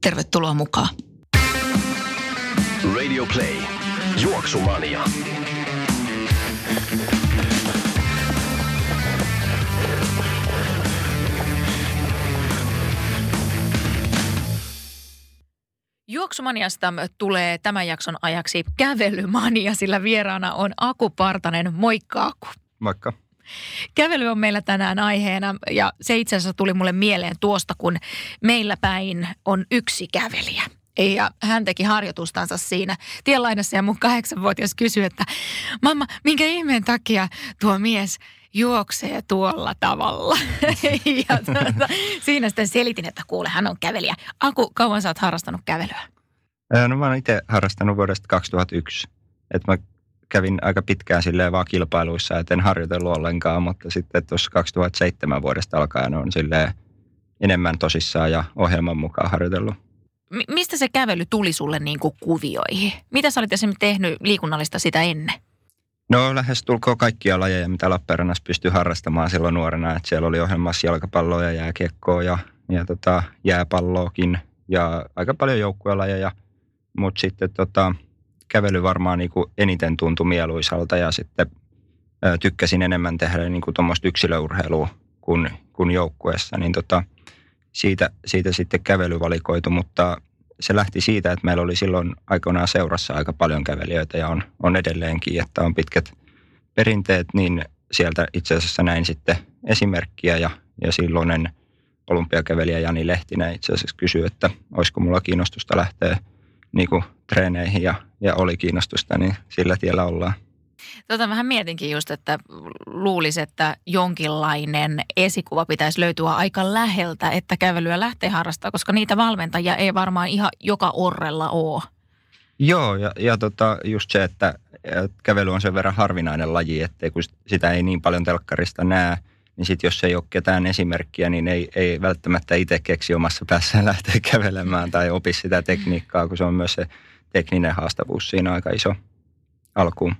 Tervetuloa mukaan. Radio Play. Juoksumania. Juoksumaniasta tulee tämän jakson ajaksi kävelymania, sillä vieraana on Aku Partanen. Moikka Aku. Moikka. Kävely on meillä tänään aiheena ja se itse asiassa tuli mulle mieleen tuosta, kun meillä päin on yksi kävelijä. Ja hän teki harjoitustansa siinä tienlainassa ja mun kahdeksanvuotias kysyi, että mamma, minkä ihmeen takia tuo mies juoksee tuolla tavalla. ja tuota, siinä sitten selitin, että kuule, hän on kävelijä. Aku, kauan sä oot harrastanut kävelyä? No mä oon itse harrastanut vuodesta 2001. Että mä kävin aika pitkään silleen vaan kilpailuissa, et en harjoitellut ollenkaan, mutta sitten tuossa 2007 vuodesta alkaen on silleen enemmän tosissaan ja ohjelman mukaan harjoitellut. M- mistä se kävely tuli sulle niin kuin kuvioihin? Mitä sä olit esimerkiksi tehnyt liikunnallista sitä ennen? No lähes tulkoon kaikkia lajeja, mitä Lappeenrannassa pystyi harrastamaan silloin nuorena. Että siellä oli ohjelmassa jalkapalloa ja jääkiekkoa ja, ja tota, jääpalloakin ja aika paljon joukkuelajeja. Mutta sitten tota, kävely varmaan niin kuin eniten tuntui mieluisalta ja sitten ää, tykkäsin enemmän tehdä niin kuin tuommoista yksilöurheilua kuin, kuin joukkueessa, niin tota, siitä, siitä sitten kävely valikoitu, mutta se lähti siitä, että meillä oli silloin aikoinaan seurassa aika paljon kävelijöitä ja on, on edelleenkin, että on pitkät perinteet, niin sieltä itse asiassa näin sitten esimerkkiä ja, ja silloinen olympiakävelijä Jani Lehtinen itse asiassa kysyi, että olisiko mulla kiinnostusta lähteä niin kuin treeneihin ja, ja oli kiinnostusta, niin sillä tiellä ollaan. Tota vähän mietinkin just, että luulisi, että jonkinlainen esikuva pitäisi löytyä aika läheltä, että kävelyä lähtee harrastamaan, koska niitä valmentajia ei varmaan ihan joka orrella ole. Joo, ja, ja tota, just se, että kävely on sen verran harvinainen laji, että kun sitä ei niin paljon telkkarista näe, niin sitten jos ei ole ketään esimerkkiä, niin ei, ei välttämättä itse keksi omassa päässään lähteä kävelemään tai opi sitä tekniikkaa, kun se on myös se tekninen haastavuus siinä aika iso alkuun.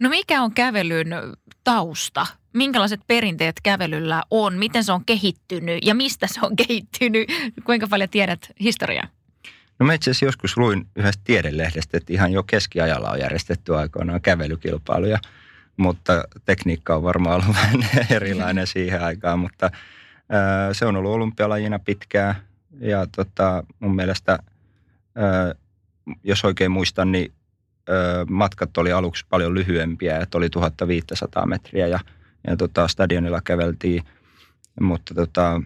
No mikä on kävelyn tausta? Minkälaiset perinteet kävelyllä on? Miten se on kehittynyt ja mistä se on kehittynyt? Kuinka paljon tiedät historiaa? No mä itse asiassa joskus luin yhdestä tiedelehdestä, että ihan jo keskiajalla on järjestetty aikoinaan kävelykilpailuja – mutta tekniikka on varmaan ollut vähän erilainen siihen aikaan, mutta se on ollut olympialajina pitkään ja tota, mun mielestä, jos oikein muistan, niin matkat oli aluksi paljon lyhyempiä, että oli 1500 metriä ja, ja tota, stadionilla käveltiin, mutta tota,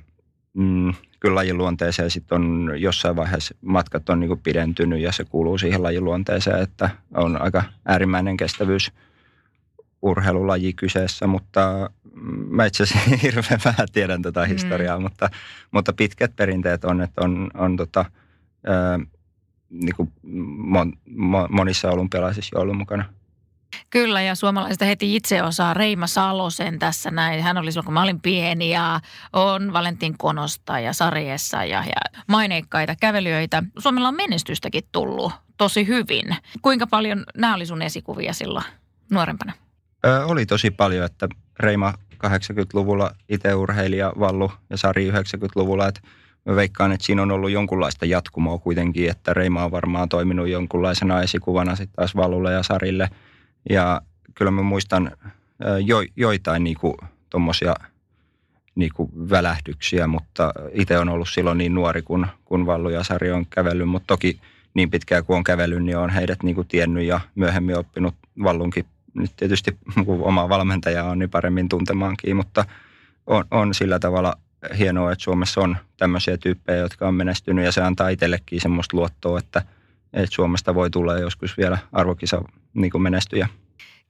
mm, kyllä lajin luonteeseen sitten on jossain vaiheessa matkat on niinku pidentynyt ja se kuuluu siihen lajin luonteeseen, että on aika äärimmäinen kestävyys – urheilulaji kyseessä, mutta mä itse asiassa hirveän vähän tiedän tätä mm. historiaa, mm. mutta, mutta pitkät perinteet on, että on, on tota, ää, niin kuin mon, mon, monissa olympialaisissa jo ollut mukana. Kyllä, ja suomalaiset heti itse osaa Reima Salosen tässä näin. Hän oli silloin, kun mä olin pieni ja on Valentin Konosta ja Sarjessa ja, ja maineikkaita kävelijöitä. Suomella on menestystäkin tullut tosi hyvin. Kuinka paljon nämä oli sun esikuvia silloin nuorempana? Ö, oli tosi paljon, että Reima 80-luvulla itse urheilija, Vallu ja Sari 90-luvulla, että mä veikkaan, että siinä on ollut jonkunlaista jatkumoa kuitenkin, että Reima on varmaan toiminut jonkunlaisena esikuvana sitten taas Vallulle ja Sarille. Ja kyllä mä muistan jo, joitain niinku tuommoisia niinku välähdyksiä, mutta itse on ollut silloin niin nuori, kun, kun Vallu ja Sari on kävellyt, mutta toki niin pitkään kuin on kävellyt, niin on heidät niinku tiennyt ja myöhemmin oppinut Vallunkin nyt tietysti kun oma valmentaja on niin paremmin tuntemaankin, mutta on, on sillä tavalla hienoa, että Suomessa on tämmöisiä tyyppejä, jotka on menestynyt ja se antaa itsellekin semmoista luottoa, että, että Suomesta voi tulla joskus vielä arvokisa niin kuin menestyjä.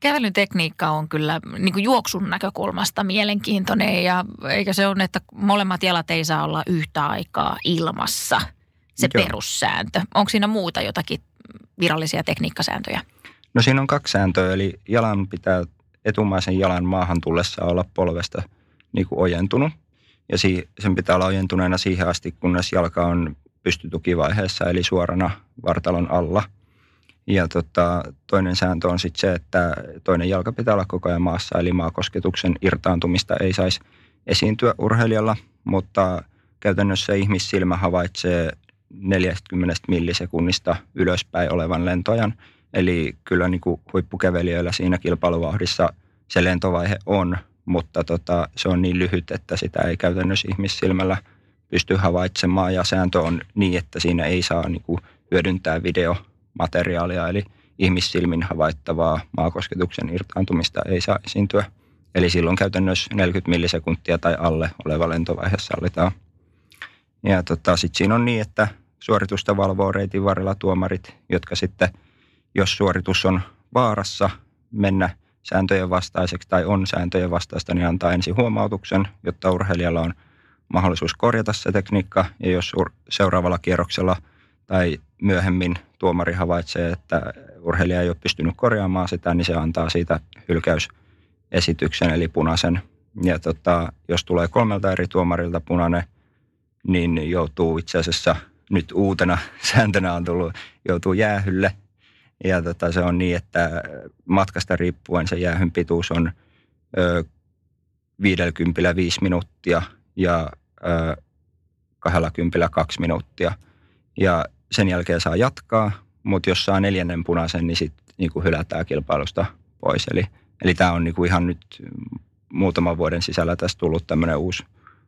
Kävelyn tekniikka on kyllä niin kuin juoksun näkökulmasta mielenkiintoinen ja eikä se ole, että molemmat jalat ei saa olla yhtä aikaa ilmassa. se Joo. perussääntö. Onko siinä muuta jotakin virallisia tekniikkasääntöjä? No siinä on kaksi sääntöä, eli jalan pitää etumaisen jalan maahan tullessa olla polvesta niin kuin ojentunut. Ja sen pitää olla ojentuneena siihen asti, kunnes jalka on pystytukivaiheessa, eli suorana vartalon alla. Ja tota, toinen sääntö on sitten se, että toinen jalka pitää olla koko ajan maassa, eli maakosketuksen irtaantumista ei saisi esiintyä urheilijalla, mutta käytännössä ihmissilmä havaitsee 40 millisekunnista ylöspäin olevan lentojan. Eli kyllä niin kuin huippukävelijöillä siinä kilpailuvauhdissa se lentovaihe on, mutta tota, se on niin lyhyt, että sitä ei käytännössä ihmissilmällä pysty havaitsemaan. Ja sääntö on niin, että siinä ei saa niin kuin hyödyntää videomateriaalia, eli ihmissilmin havaittavaa maakosketuksen irtaantumista ei saa esiintyä. Eli silloin käytännössä 40 millisekuntia tai alle oleva lentovaihe sallitaan. Ja tota, sitten siinä on niin, että suoritusta valvoo reitin varrella tuomarit, jotka sitten, jos suoritus on vaarassa mennä sääntöjen vastaiseksi tai on sääntöjen vastaista, niin antaa ensin huomautuksen, jotta urheilijalla on mahdollisuus korjata se tekniikka. Ja jos ur- seuraavalla kierroksella tai myöhemmin tuomari havaitsee, että urheilija ei ole pystynyt korjaamaan sitä, niin se antaa siitä hylkäysesityksen eli punaisen. Ja tota, jos tulee kolmelta eri tuomarilta punainen, niin joutuu itse asiassa nyt uutena sääntönä on tullut, joutuu jäähylle. Ja tota, se on niin, että matkasta riippuen se jäähyn pituus on ö, 55 minuuttia ja ö, 20 2 minuuttia. Ja sen jälkeen saa jatkaa, mutta jos saa neljännen punaisen, niin sitten niinku hylätään kilpailusta pois. Eli, eli tämä on niinku ihan nyt muutaman vuoden sisällä tästä tullut tämmöinen uusi,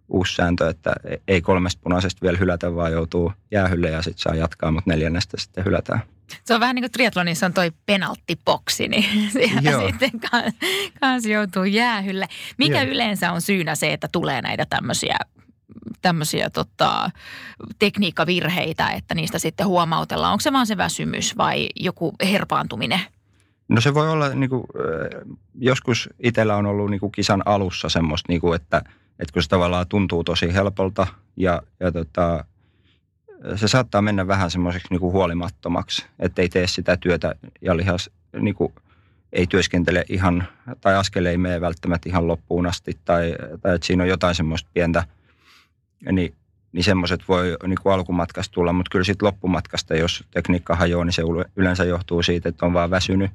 uusi sääntö, että ei kolmesta punaisesta vielä hylätä, vaan joutuu jäähylle ja sitten saa jatkaa, mutta neljännestä sitten hylätään. Se on vähän niin kuin triathlonissa on toi penalttiboksi, niin siellä Joo. sitten kans, kans joutuu jäähylle. Mikä Joo. yleensä on syynä se, että tulee näitä tämmöisiä tämmöisiä tota, tekniikkavirheitä, että niistä sitten huomautellaan. Onko se vaan se väsymys vai joku herpaantuminen? No se voi olla, niin kuin, joskus itsellä on ollut niin kuin kisan alussa semmoista, niin kuin, että, että kun se tavallaan tuntuu tosi helpolta ja, ja tota, se saattaa mennä vähän semmoiseksi niin kuin huolimattomaksi, että ei tee sitä työtä ja lihas niin kuin, ei työskentele ihan, tai askel ei mene välttämättä ihan loppuun asti, tai, tai että siinä on jotain semmoista pientä, niin, niin semmoiset voi niin kuin alkumatkasta tulla, mutta kyllä sitten loppumatkasta, jos tekniikka hajoaa, niin se yleensä johtuu siitä, että on vaan väsynyt,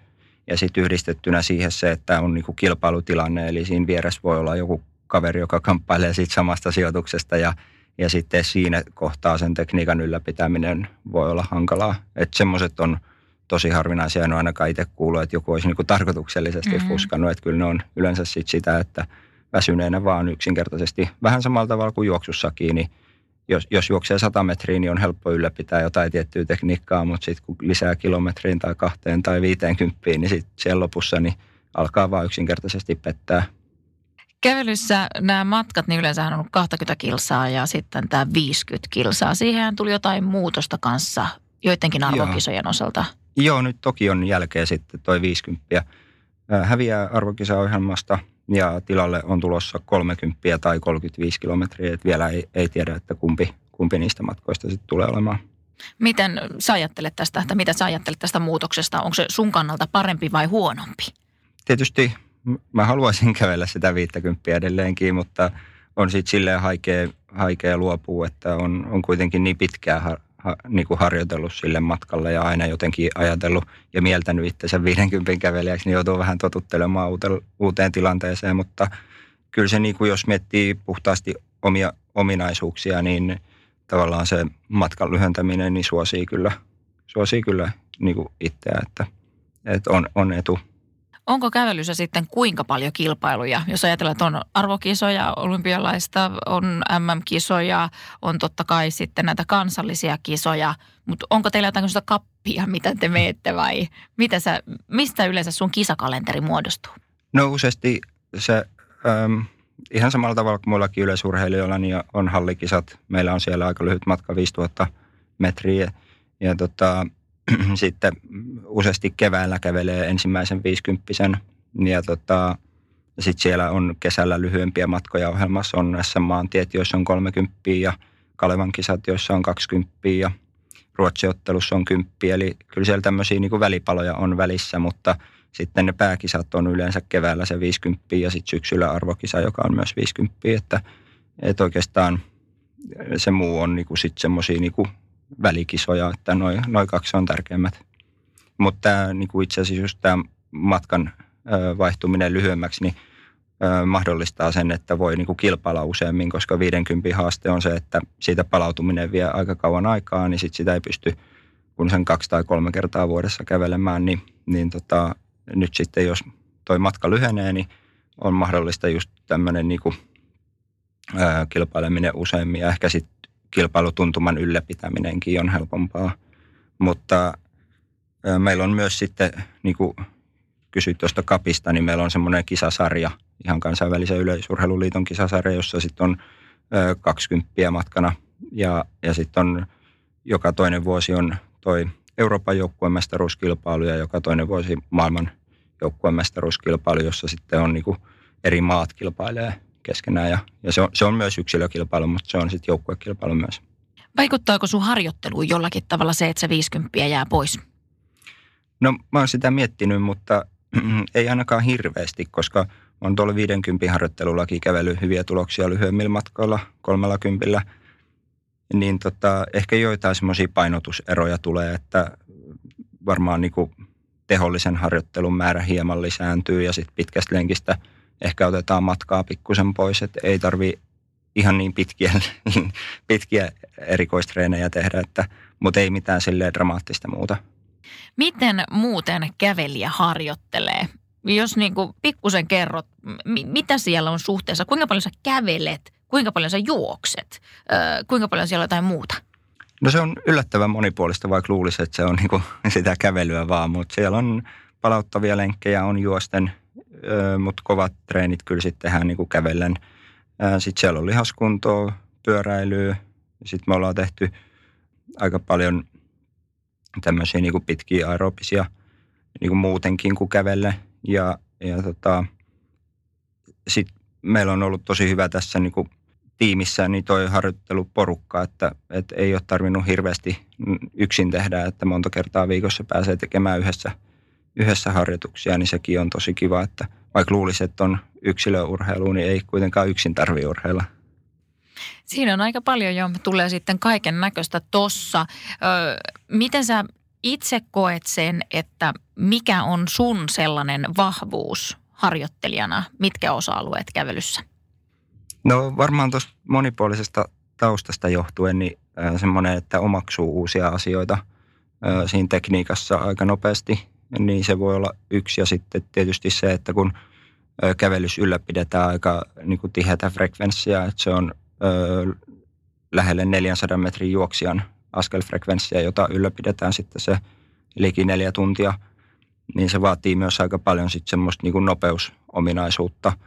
ja sitten yhdistettynä siihen se, että on niinku kilpailutilanne, eli siinä vieressä voi olla joku kaveri, joka kamppailee siitä samasta sijoituksesta ja, ja sitten siinä kohtaa sen tekniikan ylläpitäminen voi olla hankalaa. Että semmoiset on tosi harvinaisia, en ole ainakaan itse kuullut, että joku olisi niinku tarkoituksellisesti Mhm. mm-hmm. fuskannut, että kyllä ne on yleensä sit sitä, että väsyneenä vaan yksinkertaisesti vähän samalla tavalla kuin juoksussakin, niin jos, jos juoksee 100 metriä, niin on helppo ylläpitää jotain tiettyä tekniikkaa, mutta sitten kun lisää kilometriin tai kahteen tai 50, niin sitten siellä lopussa niin alkaa vaan yksinkertaisesti pettää. Kävelyssä nämä matkat, niin yleensä on ollut 20 kilsaa ja sitten tämä 50 kilsaa. Siihen tuli jotain muutosta kanssa joidenkin Joo. arvokisojen osalta. Joo, nyt toki on jälkeen sitten toi 50. Ää, Häviää arvokisaohjelmasta ja tilalle on tulossa 30 tai 35 kilometriä, että vielä ei, ei tiedä, että kumpi, kumpi niistä matkoista sitten tulee olemaan. Miten sä ajattelet tästä, että mitä sä ajattelet tästä muutoksesta? Onko se sun kannalta parempi vai huonompi? tietysti mä haluaisin kävellä sitä 50 edelleenkin, mutta on sitten silleen haikea, haikea luopua, että on, on kuitenkin niin pitkään ha, ha, niin kuin harjoitellut sille matkalle ja aina jotenkin ajatellut ja mieltänyt itsensä 50 kävelijäksi, niin joutuu vähän totuttelemaan uuteen, uuteen tilanteeseen, mutta kyllä se niin kuin jos miettii puhtaasti omia ominaisuuksia, niin tavallaan se matkan lyhentäminen niin suosii kyllä, suosii kyllä niin kuin itseä, että, että on, on etu. Onko kävelyssä sitten kuinka paljon kilpailuja? Jos ajatellaan, että on arvokisoja, olympialaista, on MM-kisoja, on totta kai sitten näitä kansallisia kisoja, mutta onko teillä jotain kappia, mitä te meette vai mitä sä, mistä yleensä sun kisakalenteri muodostuu? No useasti se äm, ihan samalla tavalla kuin muillakin yleisurheilijoilla niin on hallikisat. Meillä on siellä aika lyhyt matka, 5000 metriä. Ja tota, sitten useasti keväällä kävelee ensimmäisen 50 ja tota, sitten siellä on kesällä lyhyempiä matkoja ohjelmassa. On SM-maantiet, joissa on 30 ja Kalevan kisat, joissa on 20 ja Ruotsiottelussa on kymppi, eli kyllä siellä tämmöisiä niin kuin välipaloja on välissä, mutta sitten ne pääkisat on yleensä keväällä se 50 ja sitten syksyllä arvokisa, joka on myös 50, että, että oikeastaan se muu on niin kuin sitten semmoisia niin välikisoja, että noin noi kaksi on tärkeimmät. Mutta niin kuin itse asiassa just tämä matkan vaihtuminen lyhyemmäksi, niin mahdollistaa sen, että voi niin kuin kilpailla useammin, koska 50 haaste on se, että siitä palautuminen vie aika kauan aikaa, niin sit sitä ei pysty kun sen kaksi tai kolme kertaa vuodessa kävelemään, niin, niin tota, nyt sitten jos toi matka lyhenee, niin on mahdollista just tämmöinen niin kuin, ää, kilpaileminen useammin ja ehkä sitten kilpailutuntuman ylläpitäminenkin on helpompaa. Mutta meillä on myös sitten, niin kuin kysyit tuosta kapista, niin meillä on semmoinen kisasarja, ihan kansainvälisen yleisurheiluliiton kisasarja, jossa sitten on ää, 20 matkana ja, ja sitten on joka toinen vuosi on toi Euroopan joukkueen mestaruuskilpailu ja joka toinen vuosi maailman joukkueen mestaruuskilpailu, jossa sitten on niin eri maat kilpailee keskenään. Ja, ja se, on, se on myös yksilökilpailu, mutta se on sitten joukkuekilpailu myös. Vaikuttaako sun harjoitteluun jollakin tavalla se, että se 50 jää pois? No mä oon sitä miettinyt, mutta ei ainakaan hirveästi, koska on tuolla 50 harjoittelullakin kävellyt hyviä tuloksia lyhyemmillä matkoilla, kolmella kympillä. Niin tota, ehkä joitain semmoisia painotuseroja tulee, että varmaan niin kuin tehollisen harjoittelun määrä hieman lisääntyy ja sitten pitkästä lenkistä ehkä otetaan matkaa pikkusen pois, että ei tarvi ihan niin pitkiä, pitkiä erikoistreenejä tehdä, että, mutta ei mitään silleen dramaattista muuta. Miten muuten kävelijä harjoittelee? Jos niin kuin pikkusen kerrot, mitä siellä on suhteessa, kuinka paljon sä kävelet, kuinka paljon sä juokset, kuinka paljon siellä on jotain muuta? No se on yllättävän monipuolista, vaikka luulisi, että se on niin sitä kävelyä vaan, mutta siellä on palauttavia lenkkejä, on juosten, mutta kovat treenit kyllä sitten tehdään niin kuin kävellen. Sitten siellä on lihaskuntoa, pyöräilyä, sitten me ollaan tehty aika paljon tämmöisiä niin kuin pitkiä aerobisia niin kuin muutenkin kuin kävelle. Ja, ja tota, sitten meillä on ollut tosi hyvä tässä niin kuin tiimissä niin toi harjoitteluporukka, että, että ei ole tarvinnut hirveästi yksin tehdä, että monta kertaa viikossa pääsee tekemään yhdessä, yhdessä harjoituksia, niin sekin on tosi kiva, että vaikka luulisi, että on yksilöurheilu, niin ei kuitenkaan yksin tarvitse urheilla. Siinä on aika paljon jo, tulee sitten kaiken näköistä tossa. Öö, miten sä itse koet sen, että mikä on sun sellainen vahvuus harjoittelijana, mitkä osa-alueet kävelyssä? No varmaan tuosta monipuolisesta taustasta johtuen niin semmoinen, että omaksuu uusia asioita siinä tekniikassa aika nopeasti, niin se voi olla yksi. Ja sitten tietysti se, että kun kävelys ylläpidetään aika niin kuin tiheätä frekvenssiä, että se on lähelle 400 metrin juoksijan askelfrekvenssiä, jota ylläpidetään sitten se liki neljä tuntia, niin se vaatii myös aika paljon sitten semmoista niin kuin nopeusominaisuutta –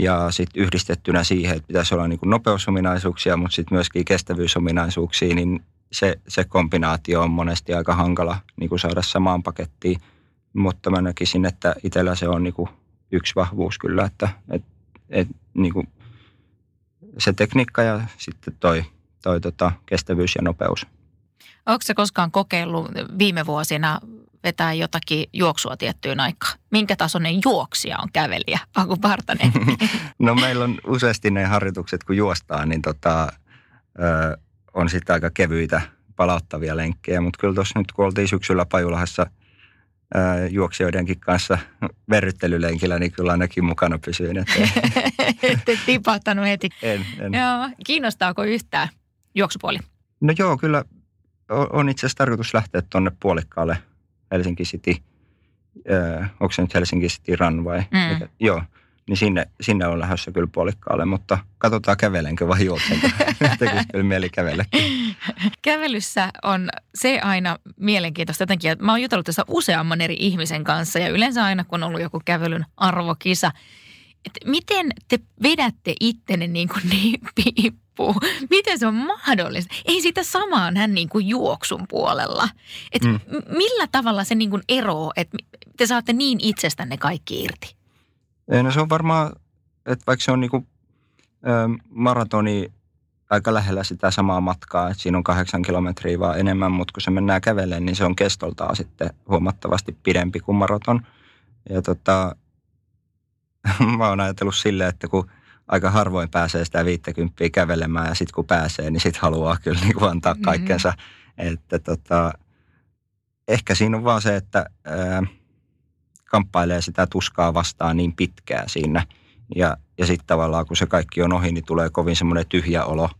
ja sitten yhdistettynä siihen, että pitäisi olla niin kuin nopeusominaisuuksia, mutta sitten myöskin kestävyysominaisuuksia, niin se, se kombinaatio on monesti aika hankala niin kuin saada samaan pakettiin. Mutta mä näkisin, että itsellä se on niin kuin yksi vahvuus kyllä, että et, et, niin kuin se tekniikka ja sitten toi, toi tota, kestävyys ja nopeus. Onko se koskaan kokeillut viime vuosina vetää jotakin juoksua tiettyyn aikaan? Minkä tasoinen juoksija on kävelijä, Aku Partanen? no meillä on useasti ne harjoitukset, kun juostaan, niin tota, ö, on sitten aika kevyitä palauttavia lenkkejä. Mutta kyllä tuossa nyt, kun oltiin syksyllä Pajulahassa ö, juoksijoidenkin kanssa verryttelylenkillä, niin kyllä ainakin mukana pysyin. Että... Ette tipahtanut heti. En, en. Joo. Kiinnostaako yhtään juoksupuoli? No joo, kyllä on itse asiassa tarkoitus lähteä tuonne puolikkaalle – Helsinki City, äh, onko se nyt Helsinki City Run vai? Mm. Mikä? Joo, niin sinne, sinne on lähdössä kyllä puolikkaalle, mutta katsotaan kävelenkö vai juoksenko. Tekisi kyllä mieli kävellekin. Kävelyssä on se aina mielenkiintoista jotenkin, että mä oon jutellut tässä useamman eri ihmisen kanssa ja yleensä aina kun on ollut joku kävelyn arvokisa, että miten te vedätte ittenne niin, kuin niin piippuu? Miten se on mahdollista? Ei sitä samaa hän niin kuin juoksun puolella. Et mm. Millä tavalla se niin kuin eroo, että te saatte niin itsestänne kaikki irti? No se on varmaan, että vaikka se on niin kuin, ä, maratoni aika lähellä sitä samaa matkaa, että siinä on kahdeksan kilometriä vaan enemmän, mutta kun se mennään kävelemään, niin se on kestoltaan sitten huomattavasti pidempi kuin maraton. Ja tota, mä oon ajatellut silleen, että kun aika harvoin pääsee sitä 50 kävelemään ja sitten kun pääsee, niin sitten haluaa kyllä niin kuin antaa mm-hmm. kaikkensa. Mm-hmm. Että tota, ehkä siinä on vaan se, että ää, kamppailee sitä tuskaa vastaan niin pitkään siinä. Ja, ja sitten tavallaan kun se kaikki on ohi, niin tulee kovin semmoinen tyhjä olo,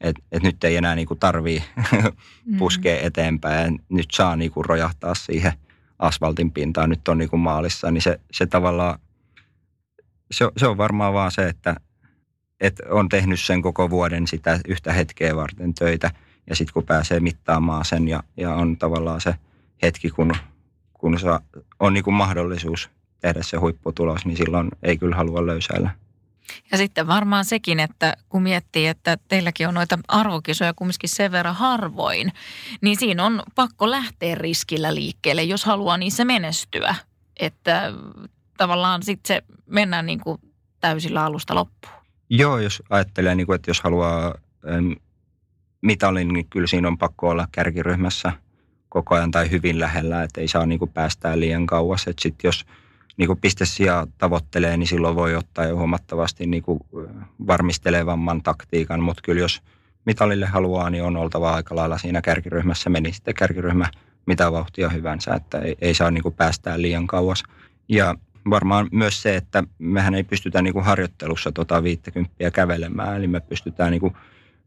että et nyt ei enää niinku tarvii mm-hmm. puskea eteenpäin. Nyt saa niinku rojahtaa siihen asfaltin pintaan, nyt on niinku maalissa. Niin se, se tavallaan, se, se on varmaan vaan se, että et on tehnyt sen koko vuoden sitä yhtä hetkeä varten töitä. Ja sitten kun pääsee mittaamaan sen ja, ja on tavallaan se hetki, kun, kun se on niin kuin mahdollisuus tehdä se huipputulos, niin silloin ei kyllä halua löysäillä. Ja sitten varmaan sekin, että kun miettii, että teilläkin on noita arvokisoja kumminkin sen verran harvoin, niin siinä on pakko lähteä riskillä liikkeelle, jos haluaa niissä menestyä. Että tavallaan sitten se mennään niin kuin täysillä alusta loppuun. Joo, jos ajattelee, niin kuin, että jos haluaa mitalin, niin kyllä siinä on pakko olla kärkiryhmässä koko ajan tai hyvin lähellä, että ei saa niin kuin päästää liian kauas. Että sitten jos niin kuin pistesijaa tavoittelee, niin silloin voi ottaa jo huomattavasti niin kuin varmistelevamman taktiikan, mutta kyllä jos mitalille haluaa, niin on oltava aika lailla siinä kärkiryhmässä, meni sitten kärkiryhmä mitä vauhtia hyvänsä, että ei, ei saa niin kuin päästää liian kauas. Ja varmaan myös se, että mehän ei pystytä niin kuin harjoittelussa tota 50 kävelemään, eli me pystytään niin kuin,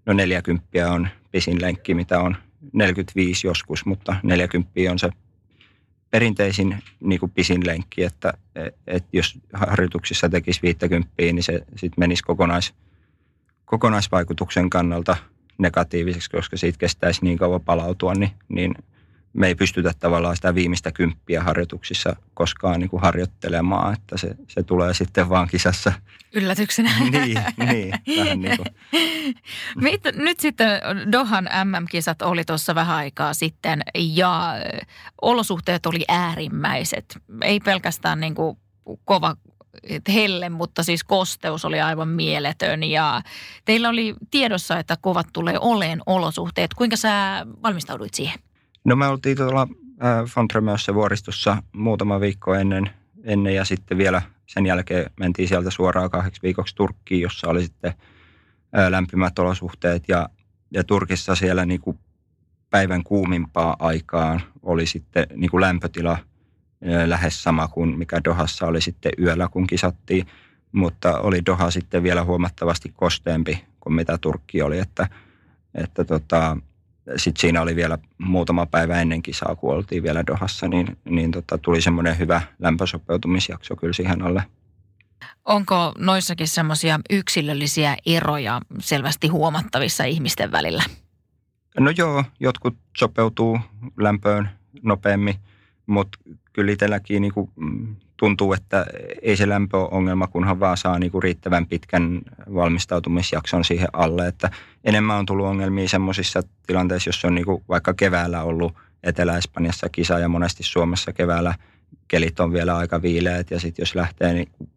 no 40 on pisin lenkki, mitä on 45 joskus, mutta 40 on se perinteisin niin kuin pisin lenkki, että, että jos harjoituksissa tekisi 50, niin se sitten menisi kokonais, kokonaisvaikutuksen kannalta negatiiviseksi, koska siitä kestäisi niin kauan palautua, niin, niin me ei pystytä tavallaan sitä viimeistä kymppiä harjoituksissa koskaan niin kuin harjoittelemaan, että se, se tulee sitten vaan kisassa. Yllätyksenä. niin, niin, vähän niin kuin. Nyt sitten Dohan MM-kisat oli tuossa vähän aikaa sitten ja olosuhteet oli äärimmäiset. Ei pelkästään niin kuin kova helle, mutta siis kosteus oli aivan mieletön ja teillä oli tiedossa, että kovat tulee oleen olosuhteet. Kuinka sä valmistauduit siihen? No me oltiin tuolla Fontremössä vuoristossa muutama viikko ennen, ennen ja sitten vielä sen jälkeen mentiin sieltä suoraan kahdeksi viikoksi Turkkiin, jossa oli sitten lämpimät olosuhteet ja, ja Turkissa siellä niin kuin päivän kuumimpaa aikaan oli sitten niin kuin lämpötila äh, lähes sama kuin mikä Dohassa oli sitten yöllä, kun kisattiin, mutta oli Doha sitten vielä huomattavasti kosteempi kuin mitä Turkki oli, että, että tota, sitten siinä oli vielä muutama päivä ennen kisaa, kun oltiin vielä Dohassa, niin, niin tota, tuli semmoinen hyvä lämpösopeutumisjakso kyllä siihen alle. Onko noissakin semmoisia yksilöllisiä eroja selvästi huomattavissa ihmisten välillä? No joo, jotkut sopeutuu lämpöön nopeammin, mutta kyllä itselläkin niin kuin mm, tuntuu, että ei se lämpö ole ongelma, kunhan vaan saa niin kuin riittävän pitkän valmistautumisjakson siihen alle. Että enemmän on tullut ongelmia semmoisissa tilanteissa, jos on niin kuin vaikka keväällä ollut Etelä-Espanjassa kisa ja monesti Suomessa keväällä kelit on vielä aika viileät ja sitten jos lähtee niin kuin,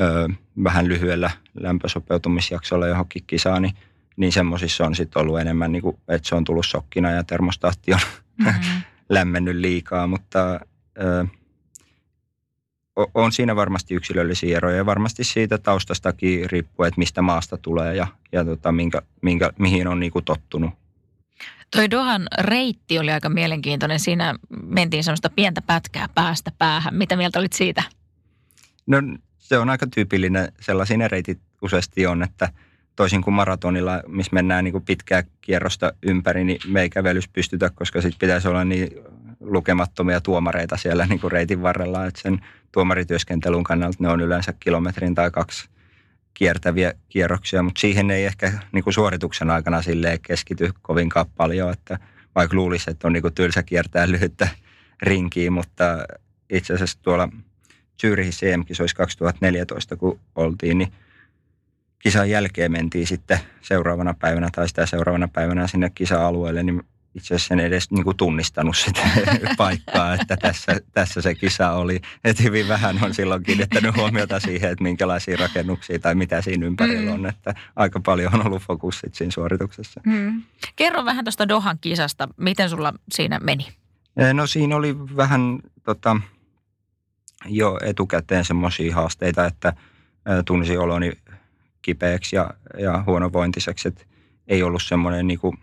ö, vähän lyhyellä lämpösopeutumisjaksolla johonkin kisaan, niin, niin semmoisissa on sitten ollut enemmän, niin kuin, että se on tullut sokkina ja termostaatti on mm-hmm. lämmennyt liikaa, mutta ö, on siinä varmasti yksilöllisiä eroja ja varmasti siitä taustastakin riippuu, että mistä maasta tulee ja, ja tota, minkä, minkä, mihin on niinku tottunut. Toi Dohan reitti oli aika mielenkiintoinen. Siinä mentiin semmoista pientä pätkää päästä päähän. Mitä mieltä olit siitä? No se on aika tyypillinen. Sellaisia reitit useasti on, että toisin kuin maratonilla, missä mennään niin kuin pitkää kierrosta ympäri, niin me ei kävelys pystytä, koska sitten pitäisi olla niin lukemattomia tuomareita siellä niin kuin reitin varrella, että sen tuomarityöskentelun kannalta ne on yleensä kilometrin tai kaksi kiertäviä kierroksia, mutta siihen ei ehkä niin kuin suorituksen aikana sille keskity kovinkaan paljon, että vaikka luulisi, että on niin kuin tylsä kiertää lyhyttä rinkiä, mutta itse asiassa tuolla Zyrihissä EM-kisoissa 2014, kun oltiin, niin kisan jälkeen mentiin sitten seuraavana päivänä tai sitä seuraavana päivänä sinne kisa-alueelle, niin itse asiassa en edes niin kuin tunnistanut sitä paikkaa, että tässä, tässä se kisa oli. Että hyvin vähän on silloin kiinnittänyt huomiota siihen, että minkälaisia rakennuksia tai mitä siinä ympärillä on. Että aika paljon on ollut fokussit siinä suorituksessa. Mm. Kerro vähän tuosta Dohan kisasta. Miten sulla siinä meni? No siinä oli vähän tota, jo etukäteen semmoisia haasteita, että tunsin oloni kipeäksi ja, ja huonovointiseksi. Että ei ollut semmoinen niin kuin,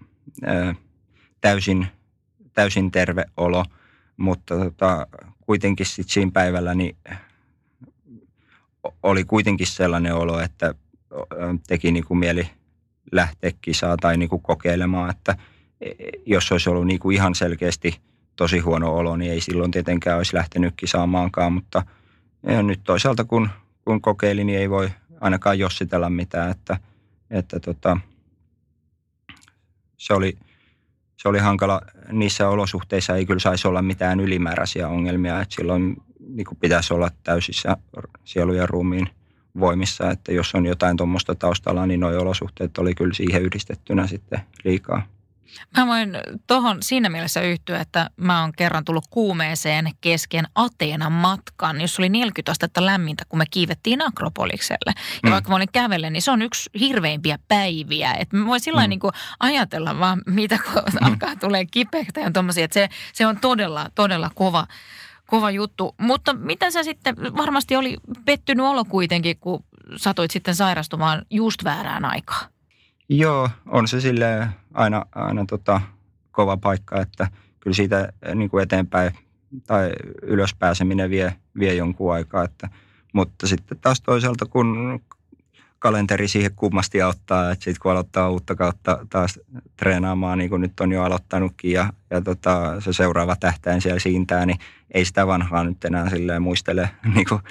ää, täysin, täysin terve olo, mutta tota, kuitenkin sit siinä päivällä niin oli kuitenkin sellainen olo, että teki niin kuin mieli lähteä kisaa tai niin kuin kokeilemaan, että e, jos olisi ollut niin kuin ihan selkeästi tosi huono olo, niin ei silloin tietenkään olisi lähtenyt kisaamaankaan, mutta nyt toisaalta kun, kun kokeilin, niin ei voi ainakaan jossitella mitään, että, että tota, se oli, se oli hankala. Niissä olosuhteissa ei kyllä saisi olla mitään ylimääräisiä ongelmia, että silloin niin kuin pitäisi olla täysissä sielu ja ruumiin voimissa, että jos on jotain tuommoista taustalla, niin nuo olosuhteet oli kyllä siihen yhdistettynä sitten liikaa. Mä voin tuohon siinä mielessä yhtyä, että mä oon kerran tullut kuumeeseen kesken Ateenan matkan, jos oli 40 astetta lämmintä, kun me kiivettiin Akropolikselle. Ja mm. vaikka mä olin kävellen, niin se on yksi hirveimpiä päiviä. Että mä voin sillä mm. niin ajatella vaan, mitä kun mm. alkaa tulee kipeätä ja tommosia, että se, se on todella, todella kova, kova juttu. Mutta mitä sä sitten, varmasti oli pettynyt olo kuitenkin, kun satuit sitten sairastumaan just väärään aikaan. Joo, on se sille aina, aina tota, kova paikka, että kyllä siitä eh, niin kuin eteenpäin tai ylös pääseminen vie, vie jonkun aikaa. Että, mutta sitten taas toisaalta, kun kalenteri siihen kummasti auttaa, että sitten kun aloittaa uutta kautta taas treenaamaan, niin kuin nyt on jo aloittanutkin ja, ja tota, se seuraava tähtäin siellä siintää, niin ei sitä vanhaa nyt enää silleen muistele, niin kuin,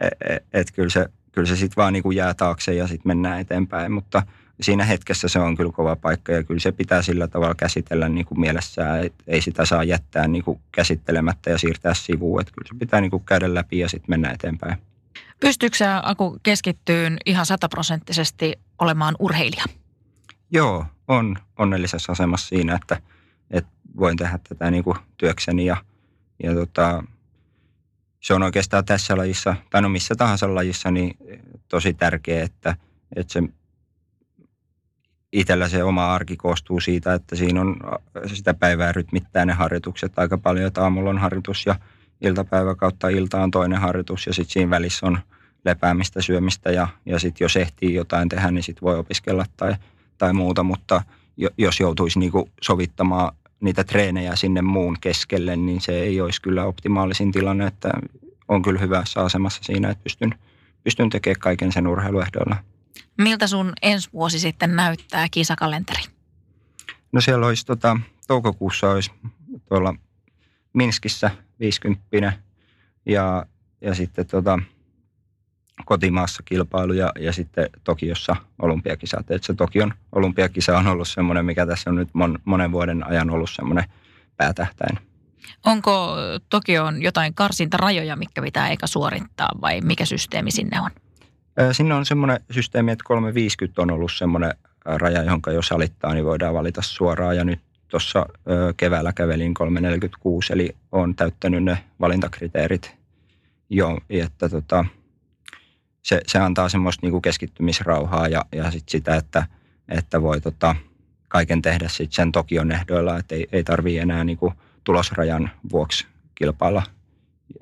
että et, et kyllä se, kyllä se sitten vaan niin kuin jää taakse ja sitten mennään eteenpäin, mutta – siinä hetkessä se on kyllä kova paikka ja kyllä se pitää sillä tavalla käsitellä niin kuin mielessään, että ei sitä saa jättää niin kuin käsittelemättä ja siirtää sivuun, että kyllä se pitää niin kuin käydä läpi ja sitten mennä eteenpäin. Pystyykö sä, Aku, keskittyyn ihan sataprosenttisesti olemaan urheilija? Joo, on onnellisessa asemassa siinä, että, että voin tehdä tätä niin kuin työkseni ja, ja tota, se on oikeastaan tässä lajissa, tai no missä tahansa lajissa, niin tosi tärkeää, että, että se itsellä se oma arki koostuu siitä, että siinä on sitä päivää rytmittää ne harjoitukset aika paljon, että aamulla on harjoitus ja iltapäivä kautta ilta on toinen harjoitus ja sitten siinä välissä on lepäämistä, syömistä ja, ja sitten jos ehtii jotain tehdä, niin sitten voi opiskella tai, tai muuta, mutta jos joutuisi niinku sovittamaan niitä treenejä sinne muun keskelle, niin se ei olisi kyllä optimaalisin tilanne, että on kyllä hyvässä asemassa siinä, että pystyn, pystyn tekemään kaiken sen urheiluehdoilla. Miltä sun ensi vuosi sitten näyttää kisakalenteri? No siellä olisi tota, toukokuussa olisi tuolla Minskissä 50 ja, ja sitten tota, kotimaassa kilpailu ja, ja sitten Tokiossa olympiakisat. Et se Tokion olympiakisa on ollut semmoinen, mikä tässä on nyt mon, monen vuoden ajan ollut semmoinen päätähtäin. Onko Tokioon jotain karsintarajoja, mikä pitää eikä suorittaa vai mikä systeemi sinne on? Sinne on semmoinen systeemi, että 350 on ollut semmoinen raja, jonka jos alittaa, niin voidaan valita suoraan. Ja nyt tuossa keväällä kävelin 346, eli on täyttänyt ne valintakriteerit jo, että tota, se, se antaa semmoista niinku keskittymisrauhaa ja, ja sit sitä, että, että voi tota, kaiken tehdä sit sen Tokion ehdoilla, että ei, ei tarvii enää niinku tulosrajan vuoksi kilpailla.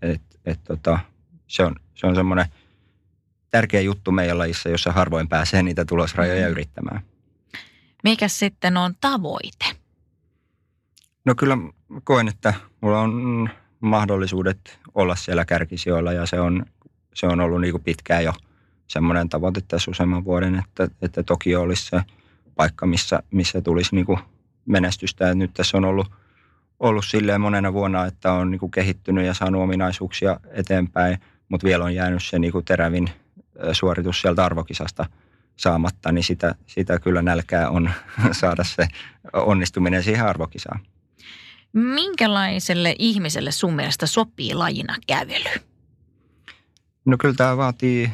Et, et tota, se on, se on semmoinen – tärkeä juttu meidän lajissa, jossa harvoin pääsee niitä tulosrajoja mm. yrittämään. Mikä sitten on tavoite? No kyllä koen, että mulla on mahdollisuudet olla siellä kärkisijoilla ja se on, se on ollut niin kuin pitkään jo semmoinen tavoite tässä useamman vuoden, että, että toki olisi se paikka, missä, missä tulisi niin kuin menestystä. Ja nyt tässä on ollut, ollut silleen monena vuonna, että on niin kuin kehittynyt ja saanut ominaisuuksia eteenpäin, mutta vielä on jäänyt se niin kuin terävin suoritus sieltä arvokisasta saamatta, niin sitä, sitä kyllä nälkää on saada se onnistuminen siihen arvokisaan. Minkälaiselle ihmiselle sun mielestä sopii lajina kävely? No kyllä tämä vaatii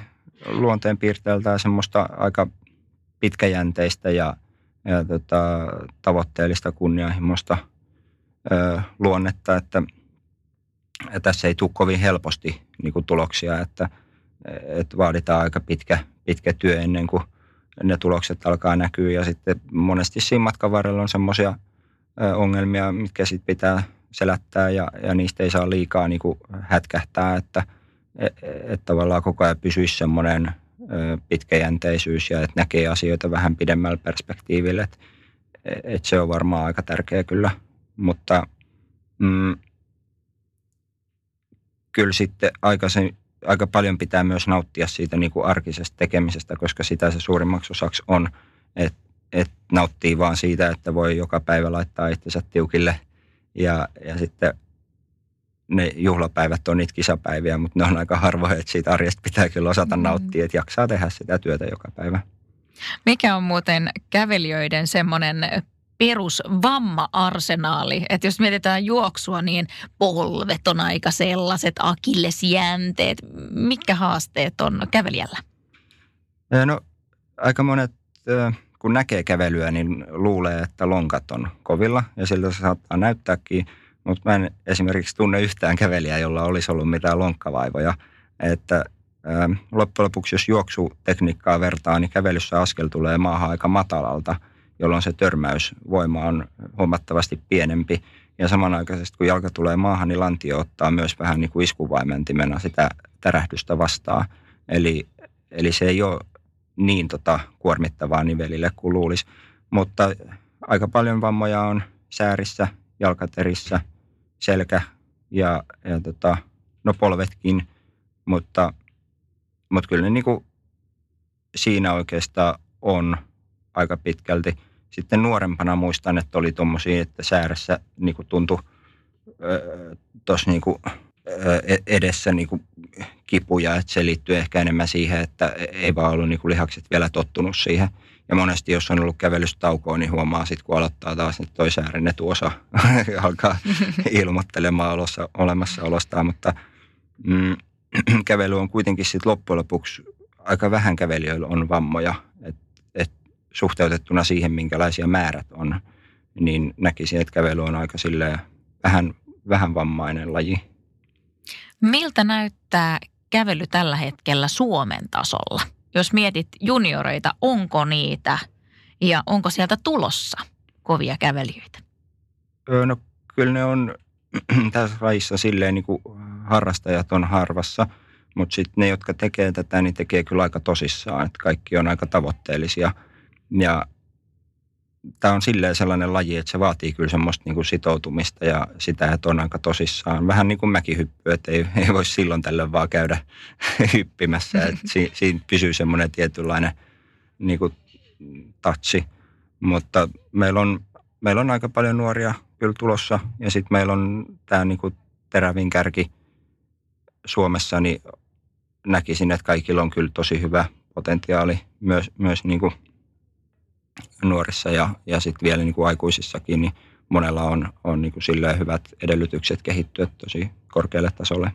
luonteenpiirteeltään semmoista aika pitkäjänteistä ja, ja tota, tavoitteellista kunnianhimoista ö, luonnetta, että tässä ei tule kovin helposti niin tuloksia, että, että vaaditaan aika pitkä, pitkä työ ennen kuin ne tulokset alkaa näkyä ja sitten monesti siinä matkan varrella on semmoisia ongelmia, mitkä sitten pitää selättää ja, ja niistä ei saa liikaa niin kuin hätkähtää, että, että, että tavallaan koko ajan pysyisi semmoinen pitkäjänteisyys ja että näkee asioita vähän pidemmällä perspektiivillä. Että, että se on varmaan aika tärkeä kyllä, mutta mm, kyllä sitten aikaisin, aika paljon pitää myös nauttia siitä niin kuin arkisesta tekemisestä, koska sitä se suurimmaksi osaksi on, että, että nauttii vaan siitä, että voi joka päivä laittaa itsensä tiukille ja, ja sitten ne juhlapäivät on niitä kisapäiviä, mutta ne on aika harvoja, että siitä arjesta pitää kyllä osata mm. nauttia, että jaksaa tehdä sitä työtä joka päivä. Mikä on muuten kävelijöiden semmoinen perusvamma-arsenaali? Että jos mietitään juoksua, niin polvet on aika sellaiset, akillesjänteet. Mitkä haasteet on kävelijällä? No aika monet, kun näkee kävelyä, niin luulee, että lonkat on kovilla ja siltä se saattaa näyttääkin – mutta mä en esimerkiksi tunne yhtään kävelijää, jolla olisi ollut mitään lonkkavaivoja. Että loppujen lopuksi, jos juoksutekniikkaa vertaa, niin kävelyssä askel tulee maahan aika matalalta, jolloin se törmäysvoima on huomattavasti pienempi. Ja samanaikaisesti, kun jalka tulee maahan, niin lantio ottaa myös vähän niin kuin iskuvaimentimena sitä tärähdystä vastaan. Eli, eli se ei ole niin tota, kuormittavaa nivelille kuin luulisi. Mutta aika paljon vammoja on säärissä, jalkaterissä – selkä ja, ja tota, no polvetkin, mutta, mutta kyllä ne niin kuin siinä oikeastaan on aika pitkälti. Sitten nuorempana muistan, että oli tuommoisia, että säärässä niin kuin tuntui tuossa niin edessä niin kuin kipuja, että se liittyy ehkä enemmän siihen, että ei vaan ollut niin kuin lihakset vielä tottunut siihen – ja monesti, jos on ollut kävelystaukoa, niin huomaa sitten, kun aloittaa taas, että toi säärin etuosa alkaa ilmoittelemaan olossa, olemassaolostaan. Mutta mm, kävely on kuitenkin sitten loppujen lopuksi aika vähän kävelijöillä on vammoja. Et, et suhteutettuna siihen, minkälaisia määrät on, niin näkisin, että kävely on aika vähän, vähän vammainen laji. Miltä näyttää kävely tällä hetkellä Suomen tasolla? jos mietit junioreita, onko niitä ja onko sieltä tulossa kovia kävelijöitä? No kyllä ne on tässä lajissa silleen niin kuin harrastajat on harvassa, mutta sitten ne, jotka tekee tätä, niin tekee kyllä aika tosissaan, että kaikki on aika tavoitteellisia. Ja tämä on silleen sellainen laji, että se vaatii kyllä semmoista niin kuin sitoutumista ja sitä, että on aika tosissaan. Vähän niin kuin mäkihyppy, että ei, ei voi silloin tällöin vaan käydä hyppimässä. Että si, siinä pysyy semmoinen tietynlainen niin kuin touchi. Mutta meillä on, meillä on aika paljon nuoria kyllä tulossa ja sitten meillä on tämä niin kuin terävin kärki Suomessa, niin näkisin, että kaikilla on kyllä tosi hyvä potentiaali myös, myös niin kuin nuorissa ja, ja sitten vielä niin kuin aikuisissakin, niin monella on, on niin kuin silleen hyvät edellytykset kehittyä tosi korkealle tasolle.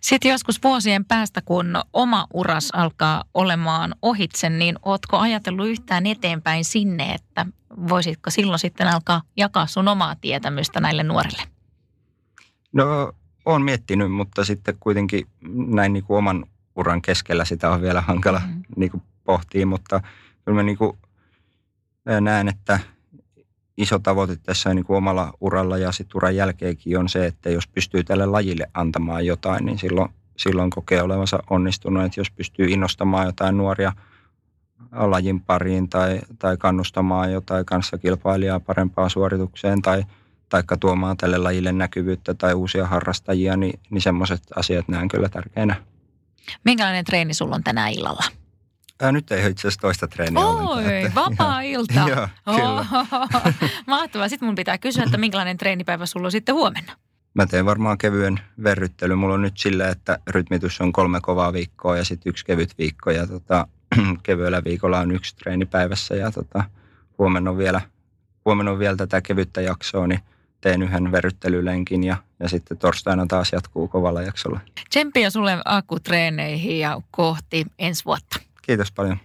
Sitten joskus vuosien päästä, kun oma uras alkaa olemaan ohitse, niin ootko ajatellut yhtään eteenpäin sinne, että voisitko silloin sitten alkaa jakaa sun omaa tietämystä näille nuorille? No, olen miettinyt, mutta sitten kuitenkin näin niin kuin oman uran keskellä sitä on vielä hankala mm-hmm. niin kuin pohtia, mutta kyllä mä niin kuin näen, että iso tavoite tässä niin kuin omalla uralla ja sitten uran jälkeenkin on se, että jos pystyy tälle lajille antamaan jotain, niin silloin, silloin kokee olevansa onnistunut. Että jos pystyy innostamaan jotain nuoria lajin pariin tai, tai kannustamaan jotain kanssakilpailijaa parempaan suoritukseen tai taikka tuomaan tälle lajille näkyvyyttä tai uusia harrastajia, niin, niin semmoiset asiat näen kyllä tärkeinä. Minkälainen treeni sulla on tänä illalla? Ää, nyt ei ole itse asiassa toista treeniä Oi, että, vapaa-ilta. Joo, kyllä. mahtavaa. Sitten mun pitää kysyä, että minkälainen treenipäivä sulla on sitten huomenna? Mä teen varmaan kevyen verryttelyn. Mulla on nyt sillä, että rytmitys on kolme kovaa viikkoa ja sitten yksi kevyt viikko. Ja tota, kevyellä viikolla on yksi treeni päivässä ja tota, huomenna, on vielä, huomenna on vielä tätä kevyttä jaksoa, niin teen yhden verryttelylenkin ja, ja sitten torstaina taas jatkuu kovalla jaksolla. Tsemppiä sulle akkutreeneihin ja kohti ensi vuotta. Kiitos paljon.